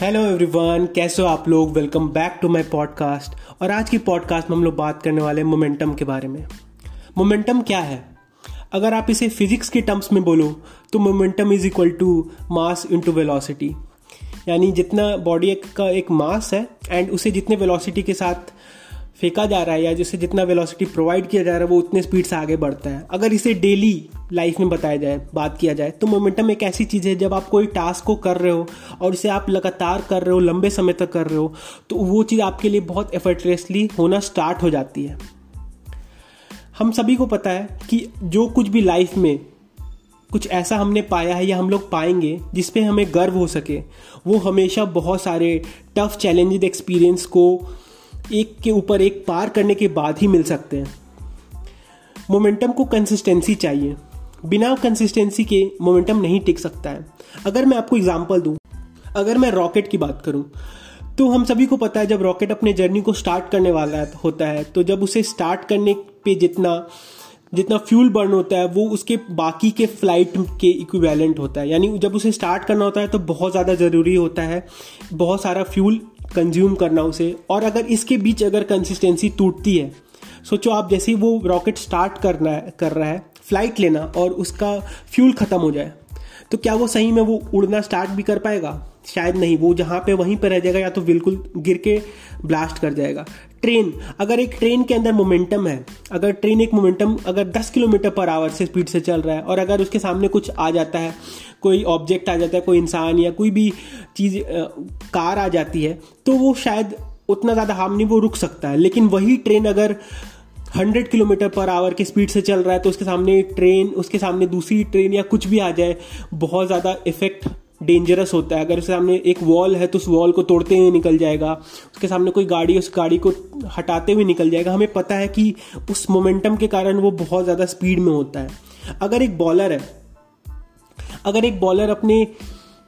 Hello everyone कैसे हो आप लोग? Welcome back to my podcast और आज की पॉडकास्ट में हम लोग बात करने वाले हैं मोमेंटम के बारे में। मोमेंटम क्या है? अगर आप इसे फिजिक्स के टर्म्स में बोलो तो momentum is equal to mass into velocity यानी जितना बॉडी का एक मास है एंड उसे जितने वेलोसिटी के साथ फेंका जा रहा है या जिसे जितना वेलोसिटी प्रोवाइड किया जा रहा है, वो उतने स्पीड से आगे बढ़ता है। अगर इसे डेली लाइफ में बताया जाए, बात किया जाए तो मोमेंटम एक ऐसी चीज़ है, जब आप कोई टास्क को कर रहे हो और इसे आप लगातार कर रहे हो, लंबे समय तक कर रहे हो तो वो चीज़ आपके लिए बहुत एफर्टलेसली होना स्टार्ट हो जाती है। हम सभी को पता है कि जो कुछ भी लाइफ में कुछ ऐसा हमने पाया है या हम लोग पाएँगे जिसपे हमें गर्व हो सके, वो हमेशा बहुत सारे टफ चैलेंजेड एक्सपीरियंस को एक के ऊपर एक पार करने के बाद ही मिल सकते हैं। मोमेंटम को कंसिस्टेंसी चाहिए। बिना कंसिस्टेंसी के मोमेंटम नहीं टिक सकता है। अगर मैं आपको एग्ज़ाम्पल दूँ, अगर मैं रॉकेट की बात करूँ तो हम सभी को पता है जब रॉकेट अपने जर्नी को स्टार्ट करने वाला होता है तो जब उसे स्टार्ट करने पे जितना जितना फ्यूल बर्न होता है, वो उसके बाकी के फ़्लाइट के इक्विवेलेंट होता है। यानी जब उसे स्टार्ट करना होता है तो बहुत ज़्यादा ज़रूरी होता है, बहुत सारा फ्यूल कंज्यूम करना उसे। और अगर इसके बीच अगर कंसिस्टेंसी टूटती है, सोचो आप जैसे ही वो रॉकेट स्टार्ट करना है, कर रहा है फ़्लाइट लेना और उसका फ्यूल ख़त्म हो जाए। तो क्या वो सही में वो उड़ना स्टार्ट भी कर पाएगा? शायद नहीं, वो जहाँ पे वहीं पर रह जाएगा या तो बिल्कुल गिर के ब्लास्ट कर जाएगा। ट्रेन अगर एक ट्रेन के अंदर मोमेंटम है, अगर ट्रेन एक मोमेंटम अगर 10 किलोमीटर पर आवर से स्पीड से चल रहा है और अगर उसके सामने कुछ आ जाता है, कोई ऑब्जेक्ट आ जाता है, कोई इंसान या कोई भी चीज़ कार आ जाती है तो वो शायद उतना ज़्यादा हार्म नहीं, वो रुक सकता है। लेकिन वही ट्रेन अगर हंड्रेड किलोमीटर पर आवर की स्पीड से चल रहा है तो उसके सामने ट्रेन, उसके सामने दूसरी ट्रेन या कुछ भी आ जाए, बहुत ज़्यादा इफ़ेक्ट डेंजरस होता है। अगर उसके सामने एक वॉल है तो उस वॉल को तोड़ते हुए निकल जाएगा। उसके सामने कोई गाड़ी, उस गाड़ी को हटाते हुए निकल जाएगा। हमें पता है कि उस मोमेंटम के कारण वो बहुत ज़्यादा स्पीड में होता है। अगर एक बॉलर है, अगर एक बॉलर अपने,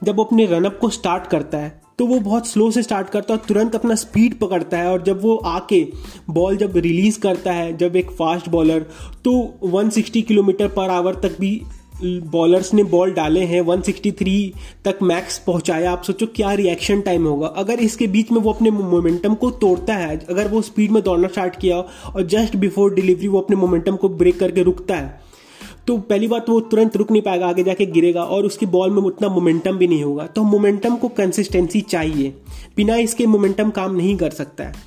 जब वो अपने रनअप को स्टार्ट करता है तो वो बहुत स्लो से स्टार्ट करता है और तुरंत अपना स्पीड पकड़ता है और जब वो आके बॉल जब रिलीज़ करता है, जब एक फास्ट बॉलर तो 160 किलोमीटर पर आवर तक भी बॉलर्स ने बॉल डाले हैं 163 तक मैक्स पहुँचाया। आप सोचो क्या रिएक्शन टाइम होगा। अगर इसके बीच में वो अपने मोमेंटम को तोड़ता है, अगर वो स्पीड में दौड़ना स्टार्ट किया और जस्ट बिफोर डिलीवरी वो अपने मोमेंटम को ब्रेक करके रुकता है तो पहली बात तो वो तुरंत रुक नहीं पाएगा, आगे जाके गिरेगा और उसकी बॉल में उतना मोमेंटम भी नहीं होगा। तो मोमेंटम को कंसिस्टेंसी चाहिए। बिना इसके मोमेंटम काम नहीं कर सकता है।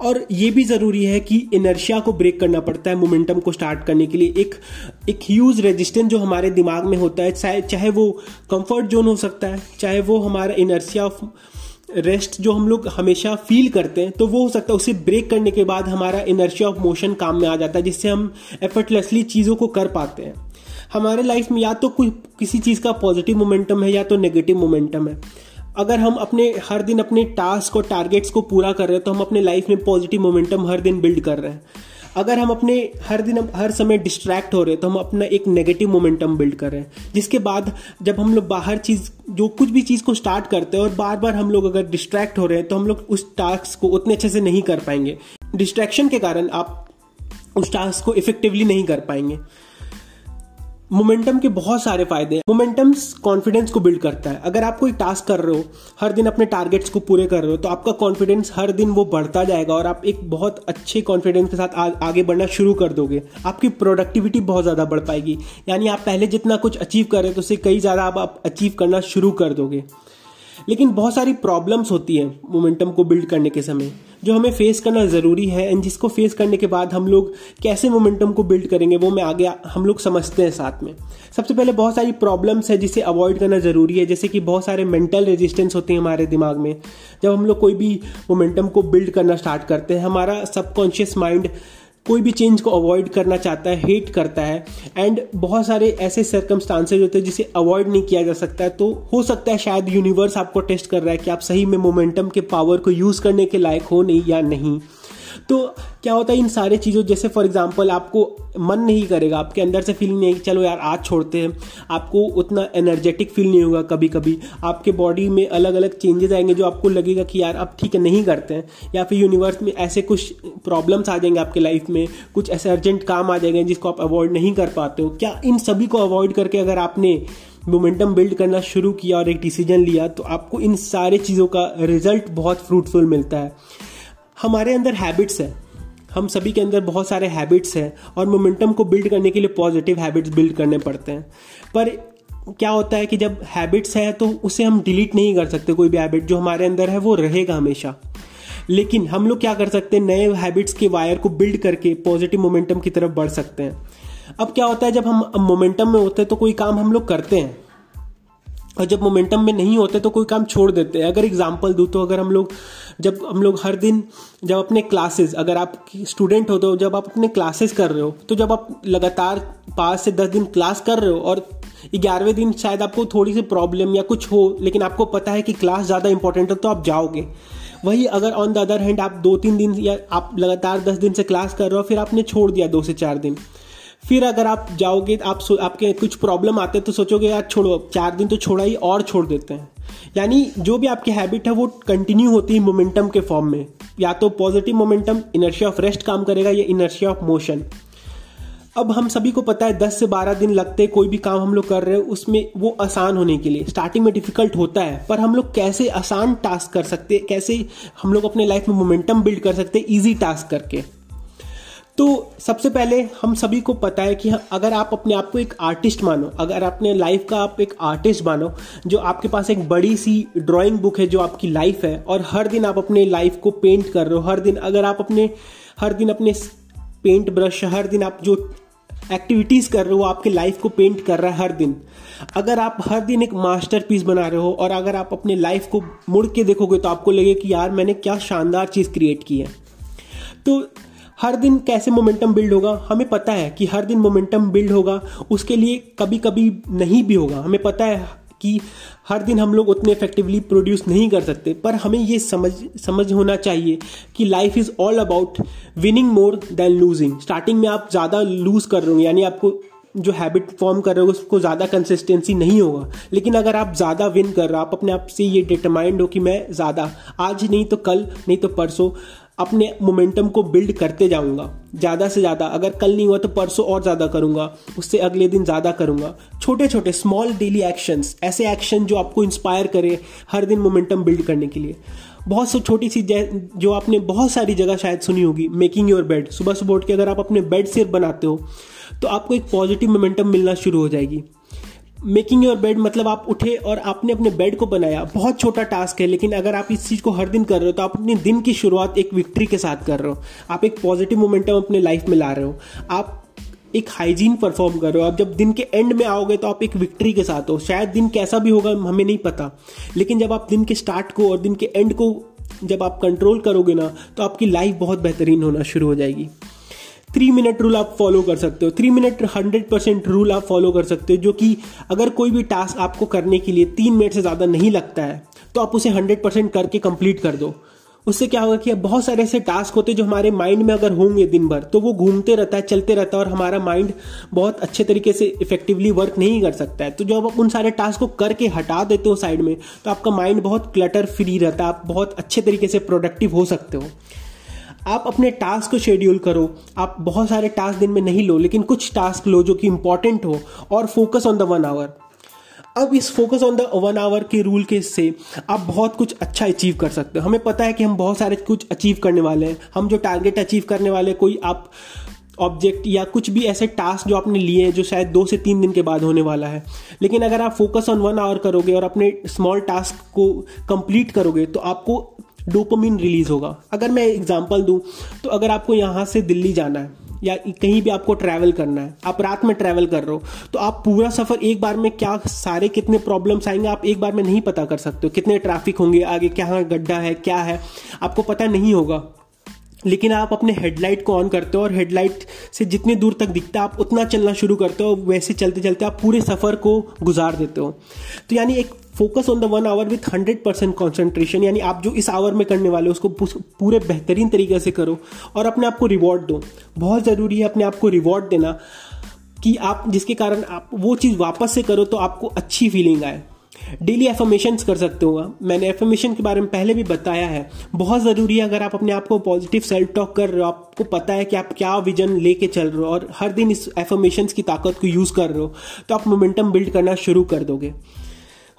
और ये भी ज़रूरी है कि इनर्शिया को ब्रेक करना पड़ता है मोमेंटम को स्टार्ट करने के लिए। एक एक ह्यूज रेजिस्टेंस जो हमारे दिमाग में होता है, चाहे चाहे वो कंफर्ट जोन हो सकता है, चाहे वो हमारा इनर्शिया रेस्ट जो हम लोग हमेशा फील करते हैं तो वो हो सकता है उसे ब्रेक करने के बाद हमारा इनर्शिया ऑफ़ मोशन काम में आ जाता है, जिससे हम एफर्टलेसली चीज़ों को कर पाते हैं। हमारे लाइफ में या तो कोई, किसी चीज़ का पॉजिटिव मोमेंटम है या तो नेगेटिव मोमेंटम है। अगर हम अपने, हर दिन अपने टास्क और टारगेट्स को पूरा कर रहे हैं तो हम अपने लाइफ में पॉजिटिव मोमेंटम हर दिन बिल्ड कर रहे हैं। अगर हम अपने हर दिन, हर समय डिस्ट्रैक्ट हो रहे हैं तो हम अपना एक नेगेटिव मोमेंटम बिल्ड कर रहे हैं। जिसके बाद जब हम लोग बाहर चीज़, जो कुछ भी चीज़ को स्टार्ट करते हैं और बार बार हम लोग अगर डिस्ट्रैक्ट हो रहे हैं तो हम लोग उस टास्क को उतने अच्छे से नहीं कर पाएँगे। डिस्ट्रैक्शन के कारण आप उस टास्क को इफेक्टिवली नहीं कर पाएँगे। मोमेंटम के बहुत सारे फ़ायदे हैं। मोमेंटम कॉन्फिडेंस को बिल्ड करता है। अगर आप कोई टास्क कर रहे हो हर दिन अपने टारगेट्स को पूरे कर रहे हो तो आपका कॉन्फिडेंस हर दिन वो बढ़ता जाएगा और आप एक बहुत अच्छे कॉन्फिडेंस के साथ आ, आगे बढ़ना शुरू कर दोगे। आपकी प्रोडक्टिविटी बहुत ज़्यादा बढ़ पाएगी। यानी आप पहले जितना कुछ अचीव कर रहे हो तो उससे कई ज़्यादा आप अचीव करना शुरू कर दोगे। लेकिन बहुत सारी प्रॉब्लम्स होती हैं मोमेंटम को बिल्ड करने के समय, जो हमें फेस करना ज़रूरी है एंड जिसको फेस करने के बाद हम लोग कैसे मोमेंटम को बिल्ड करेंगे, वो मैं आगे हम लोग समझते हैं साथ में। सबसे पहले बहुत सारी प्रॉब्लम्स है जिसे अवॉइड करना ज़रूरी है, जैसे कि बहुत सारे मेंटल रेजिस्टेंस होते हैं हमारे दिमाग में। जब हम लोग कोई भी मोमेंटम को बिल्ड करना स्टार्ट करते हैं, हमारा सबकॉन्शियस माइंड कोई भी चेंज को अवॉइड करना चाहता है हेट करता है एंड बहुत सारे ऐसे सर्कमस्टांसेज होते हैं जिसे अवॉइड नहीं किया जा सकता है। तो हो सकता है शायद यूनिवर्स आपको टेस्ट कर रहा है कि आप सही में मोमेंटम के पावर को यूज़ करने के लायक हो नहीं या नहीं। तो क्या होता है, इन सारे चीज़ों, जैसे फॉर एग्ज़ाम्पल आपको मन नहीं करेगा, आपके अंदर से फील नहीं चलो यार, आज छोड़ते हैं। आपको उतना एनर्जेटिक फील नहीं होगा कभी कभी आपके बॉडी में अलग अलग चेंजेस आएँगे जो आपको लगेगा कि यार आप ठीक नहीं करते हैं। या फिर यूनिवर्स में ऐसे कुछ प्रॉब्लम्स आ जाएँगे आपके लाइफ में, कुछ ऐसे अर्जेंट काम आ जाएँगे जिसको आप अवॉइड नहीं कर पाते हो। क्या इन सभी को अवॉइड करके अगर आपने मोमेंटम बिल्ड करना शुरू किया और एक डिसीज़न लिया तो आपको इन सारे चीज़ों का रिज़ल्ट बहुत फ्रूटफुल मिलता है। हमारे अंदर हैबिट्स है। हम सभी के अंदर बहुत सारे हैबिट्स हैं और मोमेंटम को बिल्ड करने के लिए पॉजिटिव हैबिट्स बिल्ड करने पड़ते हैं। पर क्या होता है कि जब हैबिट्स है तो उसे हम डिलीट नहीं कर सकते कोई भी हैबिट जो हमारे अंदर है वो रहेगा हमेशा। लेकिन हम लोग क्या कर सकते हैं? नए हैबिट्स के वायर को बिल्ड करके पॉजिटिव मोमेंटम की तरफ़ बढ़ सकते हैं। अब क्या होता है? जब हम मोमेंटम में होते हैं तो कोई काम हम लोग करते हैं। और जब मोमेंटम में नहीं होते तो कोई काम छोड़ देते हैं। अगर एग्ज़ाम्पल दूँ तो अगर हम लोग, जब हम लोग हर दिन जब अपने क्लासेस अगर आप स्टूडेंट हो तो जब आप अपने क्लासेस कर रहे हो तो जब आप लगातार पाँच से दस दिन क्लास कर रहे हो और ग्यारहवें दिन शायद आपको थोड़ी सी प्रॉब्लम या कुछ हो, लेकिन आपको पता है कि क्लास ज़्यादा इंपॉर्टेंट है तो आप जाओगे। वही अगर ऑन द अदर हैंड आप दो तीन दिन या आप लगातार दस दिन से क्लास कर रहे हो, फिर आपने छोड़ दिया दो से चार दिन। फिर अगर आप जाओगे, आप आपके कुछ प्रॉब्लम आते हैं तो सोचोगे, यार छोड़ो चार दिन तो छोड़ा ही, और छोड़ देते हैं। यानी जो भी आपकी हैबिट है, वो कंटिन्यू होती है मोमेंटम के फॉर्म में। या तो positive momentum inertia of rest काम करेगा, या इनर्शिया ऑफ़ मोशन अब हम सभी को पता है 10 से 12 दिन लगते हैं, कोई भी काम हम लोग कर रहे हैं, उसमें वो आसान होने के लिए। स्टार्टिंग में डिफ़िकल्ट होता है, पर हम लोग कैसे आसान टास्क कर सकते कैसे हम लोग अपने लाइफ में मोमेंटम बिल्ड कर सकते हैं ईजी टास्क करके। तो सबसे पहले हम सभी को पता है कि अगर आप अपने आप को एक आर्टिस्ट मानो, अगर अपने लाइफ का आप एक आर्टिस्ट मानो, जो आपके पास एक बड़ी सी ड्राइंग बुक है जो आपकी लाइफ है, और हर दिन आप अपने लाइफ को पेंट कर रहे हो, हर दिन अगर आप अपने हर दिन अपने पेंट ब्रश हर दिन आप जो एक्टिविटीज़ कर रहे हो आपके लाइफ को पेंट कर रहा है हर दिन। अगर आप हर दिन एक मास्टर पीस बना रहे हो, और अगर आप अपने लाइफ को मुड़ के देखोगे तो आपको लगे कि यार, मैंने क्या शानदार चीज़ क्रिएट की है। तो हर दिन कैसे मोमेंटम बिल्ड होगा? हमें पता है कि हर दिन मोमेंटम बिल्ड होगा, उसके लिए कभी कभी नहीं भी होगा। हमें पता है कि हर दिन हम लोग उतने इफेक्टिवली प्रोड्यूस नहीं कर सकते, पर हमें ये समझ समझ होना चाहिए कि life is all about winning more than losing starting में आप ज़्यादा लूज कर रहे हो यानी आपको जो हैबिट फॉर्म कर रहे हो, उसको ज़्यादा कंसिस्टेंसी नहीं होगा। लेकिन अगर आप ज़्यादा विन कर रहे हो, आप अपने आप से ये डिटरमाइंड हो कि मैं ज़्यादा, आज नहीं तो कल, नहीं तो परसों अपने मोमेंटम को बिल्ड करते जाऊँगा। ज़्यादा से ज़्यादा, अगर कल नहीं हुआ तो परसों और ज़्यादा करूँगा, उससे अगले दिन ज़्यादा करूँगा। छोटे छोटे स्मॉल डेली एक्शंस ऐसे एक्शन जो आपको इंस्पायर करे हर दिन मोमेंटम बिल्ड करने के लिए। बहुत सी छोटी सी जो आपने बहुत सारी जगह शायद सुनी होगी मेकिंग योर बेड सुबह सुबह उठ के अगर आप अपने बेड से बनाते हो तो आपको एक पॉजिटिव मोमेंटम मिलना शुरू हो जाएगी। मेकिंग योर बेड मतलब आप उठे और आपने अपने बेड को बनाया। बहुत छोटा टास्क है, लेकिन अगर आप इस चीज़ को हर दिन कर रहे हो तो आप अपने दिन की शुरुआत एक विक्ट्री के साथ कर रहे हो। आप एक पॉजिटिव मोमेंटम अपने लाइफ में ला रहे हो। आप एक हाइजीन परफॉर्म कर रहे हो। आप जब दिन के एंड में आओगे तो आप एक विक्ट्री के साथ हो। शायद दिन कैसा भी होगा, हमें नहीं पता। लेकिन जब आप दिन के स्टार्ट को और दिन के एंड को जब आप कंट्रोल करोगे ना तो आपकी लाइफ बहुत बेहतरीन होना शुरू हो जाएगी। थ्री मिनट रूल आप फॉलो कर सकते हो। Three minute hundred percent rule आप फॉलो कर सकते हो, जो कि अगर कोई भी टास्क आपको करने के लिए तीन मिनट से ज़्यादा नहीं लगता है तो आप उसे हंड्रेड परसेंट करके कंप्लीट कर दो। उससे क्या होगा कि अब बहुत सारे ऐसे टास्क होते हैं जो हमारे माइंड में अगर होंगे दिन भर तो वो घूमते रहता है, चलते रहता है और हमारा माइंड बहुत अच्छे तरीके से इफेक्टिवली वर्क नहीं कर सकता है। तो जब आप उन सारे टास्क को करके हटा देते हो साइड में तो आपका माइंड बहुत क्लटर फ्री रहता है, आप बहुत अच्छे तरीके से प्रोडक्टिव हो सकते हो। आप अपने टास्क को शेड्यूल करो। आप बहुत सारे टास्क दिन में नहीं लो, लेकिन कुछ टास्क लो जो कि इंपॉर्टेंट हो और focus on the one hour अब इस focus on the one hour के रूल के से आप बहुत कुछ अच्छा अचीव कर सकते हो। हमें पता है कि हम बहुत सारे कुछ अचीव करने वाले हैं। हम जो टारगेट अचीव करने वाले कोई आप ऑब्जेक्ट या कुछ भी ऐसे टास्क जो आपने लिए हैं, जो शायद दो से तीन दिन के बाद होने वाला है। लेकिन अगर आप फोकस ऑन वन आवर करोगे और अपने स्मॉल टास्क को कंप्लीट करोगे तो आपको डोपामिन रिलीज़ होगा। अगर मैं एग्ज़ाम्पल दूँ तो अगर आपको यहाँ से दिल्ली जाना है, या कहीं भी आपको ट्रैवल करना है, आप रात में ट्रैवल कर रहे हो तो आप पूरा सफ़र एक बार में क्या, सारे कितने प्रॉब्लम्स आएँगे, आप एक बार में नहीं पता कर सकते हो, कितने ट्रैफ़िक होंगे, आगे क्या गड्ढा है, क्या है, आपको पता नहीं होगा। लेकिन आप अपने हेडलाइट को ऑन करते हो और हेडलाइट से जितनी दूर तक दिखता है, आप उतना चलना शुरू करते हो, वैसे चलते चलते आप पूरे सफ़र को गुजार देते हो। तो यानी एक focus on the one hour with hundred percent concentration यानी आप जो इस आवर में करने वाले हो, उसको पूरे बेहतरीन तरीके से करो और अपने आप को रिवॉर्ड दो। बहुत ज़रूरी है अपने आप को रिवॉर्ड देना कि आप, जिसके कारण आप वो चीज़ वापस से करो तो आपको अच्छी फीलिंग आए। डेली एफर्मेशन कर सकते हो मैंने एफर्मेशन के बारे में पहले भी बताया है। बहुत ज़रूरी है अगर आप अपने आप को पॉजिटिव सेल्फ टॉक कर रहे हो, आपको पता है कि आप क्या विजन लेके चल रहे हो और हर दिन इस एफर्मेशन की ताकत को यूज़ कर रहे हो तो आप मोमेंटम बिल्ड करना शुरू कर दोगे।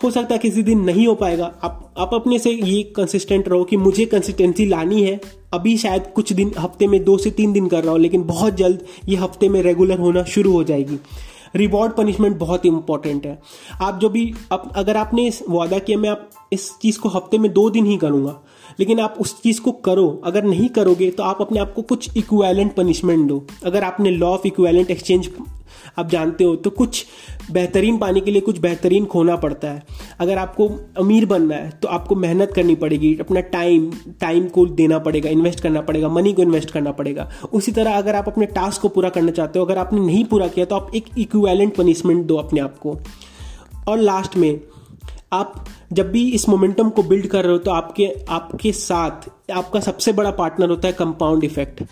हो सकता है किसी दिन नहीं हो पाएगा। आप आप अपने से ये कंसिस्टेंट रहो कि मुझे कंसिस्टेंसी लानी है। अभी शायद कुछ दिन, हफ़्ते में दो से तीन दिन कर रहा हूँ, लेकिन बहुत जल्द ये हफ़्ते में रेगुलर होना शुरू हो जाएगी। रिवॉर्ड पनिशमेंट बहुत इंपॉर्टेंट है। आप जो भी अगर आपने वादा किया, मैं आप इस चीज़ को हफ़्ते में दो दिन ही करूँगा। लेकिन आप उस चीज़ को करो। अगर नहीं करोगे तो आप अपने आप को कुछ इक्वेलेंट पनिशमेंट दो। अगर आपने लॉ ऑफ़ इक्वेलेंट एक्सचेंज आप जानते हो तो कुछ बेहतरीन पाने के लिए कुछ बेहतरीन खोना पड़ता है। अगर आपको अमीर बनना है तो आपको मेहनत करनी पड़ेगी, अपना टाइम टाइम को देना पड़ेगा इन्वेस्ट करना पड़ेगा मनी को इन्वेस्ट करना पड़ेगा। उसी तरह अगर आप अपने टास्क को पूरा करना चाहते हो, अगर आपने नहीं पूरा किया तो आप एक इक्वेलेंट पनिशमेंट दो अपने आप को। और लास्ट में आप जब भी इस मोमेंटम को बिल्ड कर रहे हो तो आपके आपके साथ, आपका सबसे बड़ा पार्टनर होता है कंपाउंड इफ़ेक्ट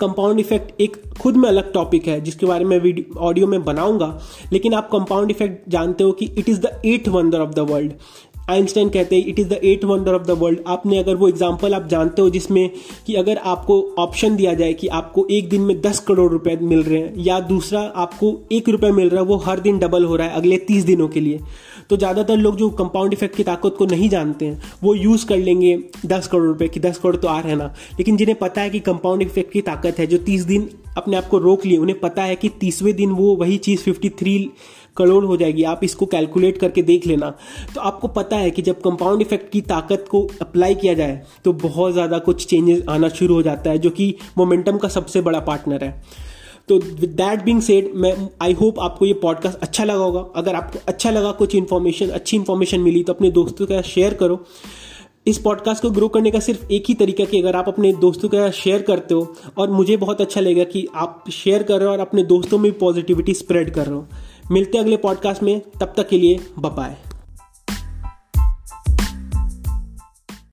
कंपाउंड इफ़ेक्ट एक खुद में अलग टॉपिक है, जिसके बारे में ऑडियो में बनाऊँगा, लेकिन आप कंपाउंड इफ़ेक्ट जानते हो कि it is the eight wonder of the world Einstein कहते हैं it is the eight wonder of the world आपने अगर वो एग्ज़ाम्पल आप जानते हो जिसमें कि अगर आपको ऑप्शन दिया जाए कि आपको एक दिन में दस करोड़ रुपए मिल रहे हैं, या दूसरा आपको एक रुपये मिल रहा है, वो हर दिन डबल हो रहा है अगले तीस दिनों के लिए तो ज़्यादातर लोग जो कंपाउंड इफ़ेक्ट की ताकत को नहीं जानते हैं, वो यूज़ कर लेंगे दस करोड़ रुपए की, दस करोड़ तो आ रहे हैं ना। लेकिन जिन्हें पता है कि कंपाउंड इफ़ेक्ट की ताकत है, जो तीस दिन अपने आप को रोक लिए, उन्हें पता है कि तीसवें दिन वो वही चीज़ फिफ्टी थ्री करोड़ हो जाएगी। आप इसको कैलकुलेट करके देख लेना। तो आपको पता है कि जब कंपाउंड इफ़ेक्ट की ताकत को अप्लाई किया जाए तो बहुत ज़्यादा कुछ चेंजेस आना शुरू हो जाता है, जो कि मोमेंटम का सबसे बड़ा पार्टनर है। तो विद दैट बिंग सेड मैं आई होप आपको ये पॉडकास्ट अच्छा लगा होगा। अगर आपको अच्छा लगा, कुछ इन्फॉर्मेशन अच्छी इन्फॉर्मेशन मिली तो अपने दोस्तों के शेयर करो। इस पॉडकास्ट को ग्रो करने का सिर्फ़ एक ही तरीका कि अगर आप अपने दोस्तों के शेयर करते हो, और मुझे बहुत अच्छा लगेगा कि आप शेयर कर रहे हो और अपने दोस्तों में पॉजिटिविटी स्प्रेड कर रहे हो। मिलते हैं अगले पॉडकास्ट में। तब तक के लिए बपाए